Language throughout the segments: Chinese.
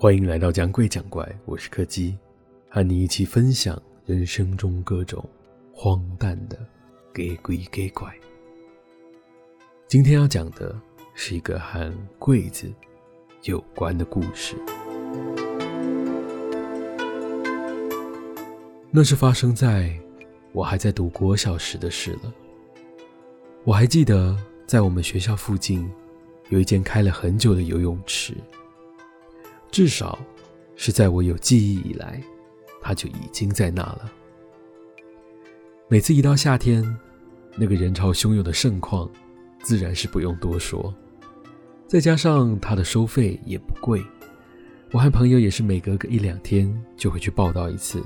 欢迎来到讲鬼讲怪，我是柯基，和你一起分享人生中各种荒诞的给鬼给怪。今天要讲的是一个和柜子有关的故事。那是发生在我还在读国小时的事了。我还记得，在我们学校附近有一间开了很久的游泳池。至少是在我有记忆以来，它就已经在那了。每次一到夏天，那个人潮汹涌的盛况，自然是不用多说。再加上它的收费也不贵，我和朋友也是每隔个一两天就会去报道一次，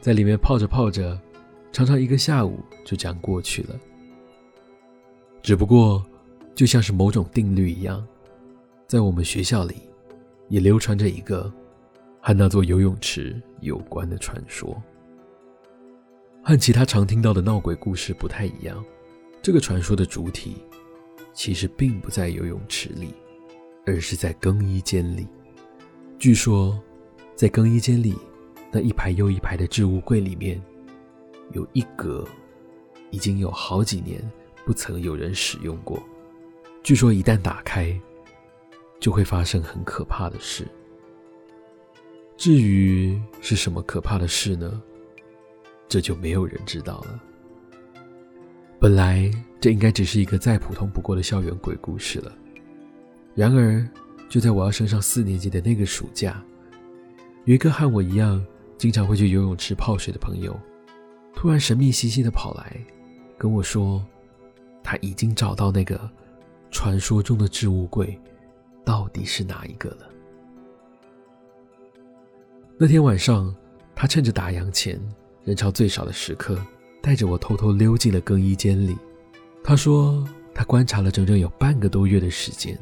在里面泡着泡着，常常一个下午就这样过去了。只不过，就像是某种定律一样，在我们学校里。也流传着一个和那座游泳池有关的传说，和其他常听到的闹鬼故事不太一样。这个传说的主体其实并不在游泳池里，而是在更衣间里。据说，在更衣间里那一排又一排的置物柜里面，有一格已经有好几年不曾有人使用过。据说一旦打开，就会发生很可怕的事。至于是什么可怕的事呢？这就没有人知道了。本来这应该只是一个再普通不过的校园鬼故事了。然而，就在我要升上四年级的那个暑假，有一个和我一样经常会去游泳池泡水的朋友，突然神秘兮兮的跑来跟我说，他已经找到那个传说中的置物柜。到底是哪一个了？那天晚上，他趁着打烊前人潮最少的时刻，带着我偷偷溜进了更衣间里。他说，他观察了整整有半个多月的时间，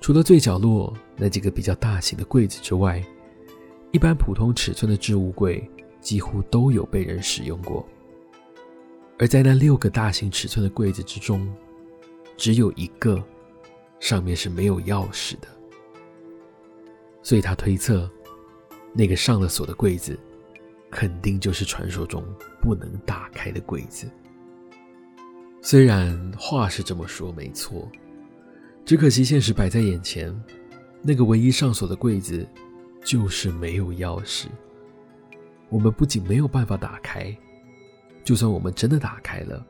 除了最角落那几个比较大型的柜子之外，一般普通尺寸的置物柜几乎都有被人使用过。而在那六个大型尺寸的柜子之中，只有一个。上面是没有钥匙的，所以他推测，那个上了锁的柜子，肯定就是传说中不能打开的柜子。虽然话是这么说没错，只可惜现实摆在眼前，那个唯一上锁的柜子就是没有钥匙。我们不仅没有办法打开，就算我们真的打开了，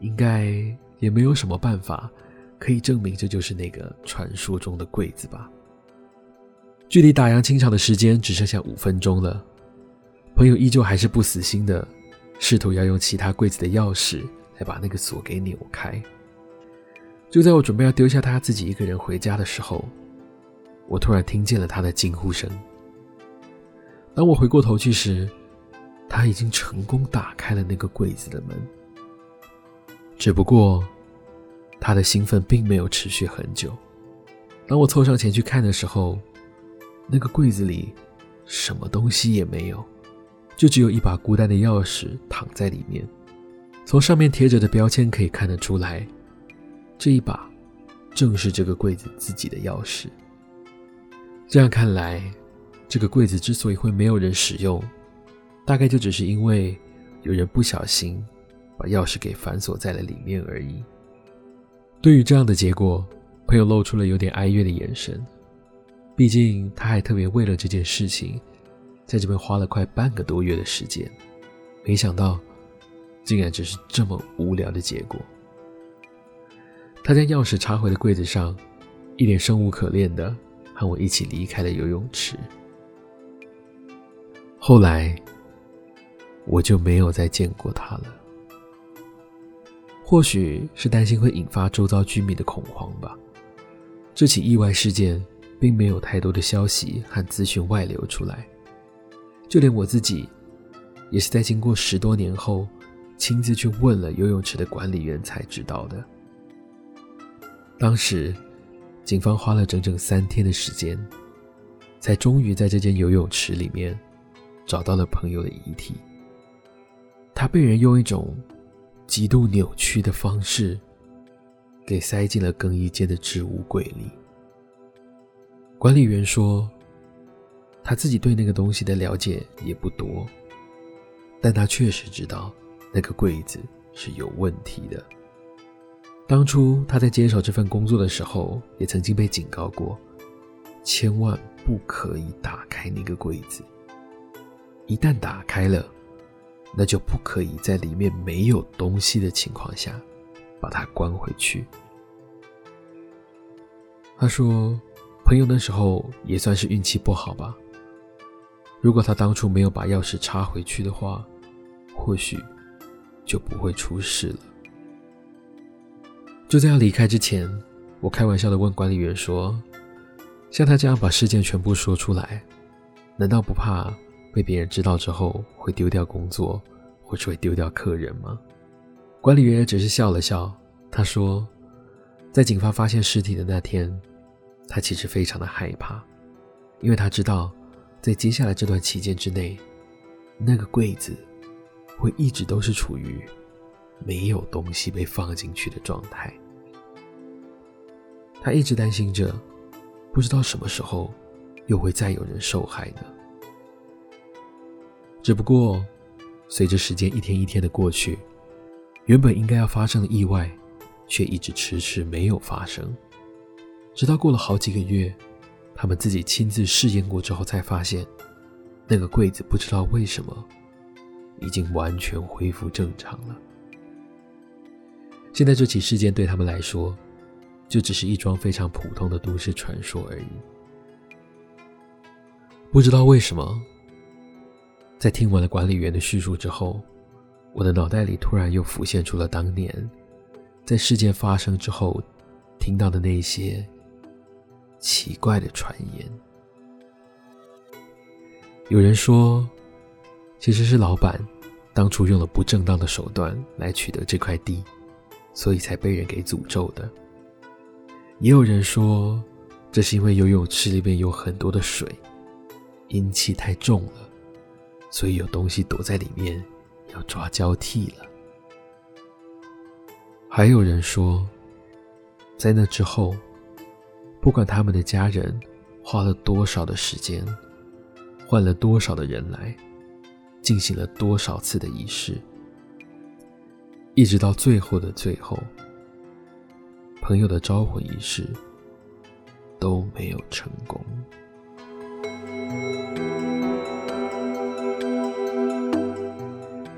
应该也没有什么办法。可以证明这就是那个传说中的柜子吧？距离打烊清场的时间只剩下五分钟了，朋友依旧还是不死心的，试图要用其他柜子的钥匙来把那个锁给扭开。就在我准备要丢下他自己一个人回家的时候，我突然听见了他的惊呼声。当我回过头去时，他已经成功打开了那个柜子的门，只不过。他的兴奋并没有持续很久。当我凑上前去看的时候，那个柜子里什么东西也没有，就只有一把孤单的钥匙躺在里面。从上面贴着的标签可以看得出来，这一把正是这个柜子自己的钥匙。这样看来，这个柜子之所以会没有人使用，大概就只是因为有人不小心把钥匙给反锁在了里面而已。对于这样的结果，朋友露出了有点哀怨的眼神。毕竟他还特别为了这件事情，在这边花了快半个多月的时间。没想到，竟然只是这么无聊的结果。他将钥匙插回了柜子上，一脸生无可恋的和我一起离开了游泳池。后来，我就没有再见过他了。或许是担心会引发周遭居民的恐慌吧。这起意外事件并没有太多的消息和资讯外流出来，就连我自己，也是在经过十多年后，亲自去问了游泳池的管理员才知道的。当时，警方花了整整三天的时间，才终于在这间游泳池里面找到了朋友的遗体。他被人用一种极度扭曲的方式给塞进了更衣间的置物柜里。管理员说，他自己对那个东西的了解也不多，但他确实知道那个柜子是有问题的。当初他在接手这份工作的时候，也曾经被警告过，千万不可以打开那个柜子。一旦打开了，那就不可以在里面没有东西的情况下把它关回去。他说，朋友那时候也算是运气不好吧。如果他当初没有把钥匙插回去的话，或许就不会出事了。就在要离开之前，我开玩笑的问管理员说：“像他这样把事件全部说出来，难道不怕被别人知道之后会丢掉工作，或是会丢掉客人吗？”管理员只是笑了笑，他说：“在警方发现尸体的那天，他其实非常的害怕，因为他知道，在接下来这段期间之内，那个柜子会一直都是处于……”没有东西被放进去的状态，他一直担心着，不知道什么时候又会再有人受害呢。只不过，随着时间一天一天的过去，原本应该要发生的意外，却一直迟迟没有发生。直到过了好几个月，他们自己亲自试验过之后，才发现，那个柜子不知道为什么，已经完全恢复正常了。现在这起事件对他们来说，就只是一桩非常普通的都市传说而已。不知道为什么，在听完了管理员的叙述之后，我的脑袋里突然又浮现出了当年在事件发生之后听到的那些奇怪的传言。有人说，其实是老板当初用了不正当的手段来取得这块地。所以才被人给诅咒的。也有人说，这是因为游泳池里面有很多的水，阴气太重了，所以有东西躲在里面要抓交替了。还有人说，在那之后，不管他们的家人花了多少的时间，换了多少的人来，进行了多少次的仪式。一直到最后的最后，朋友的招魂仪式都没有成功。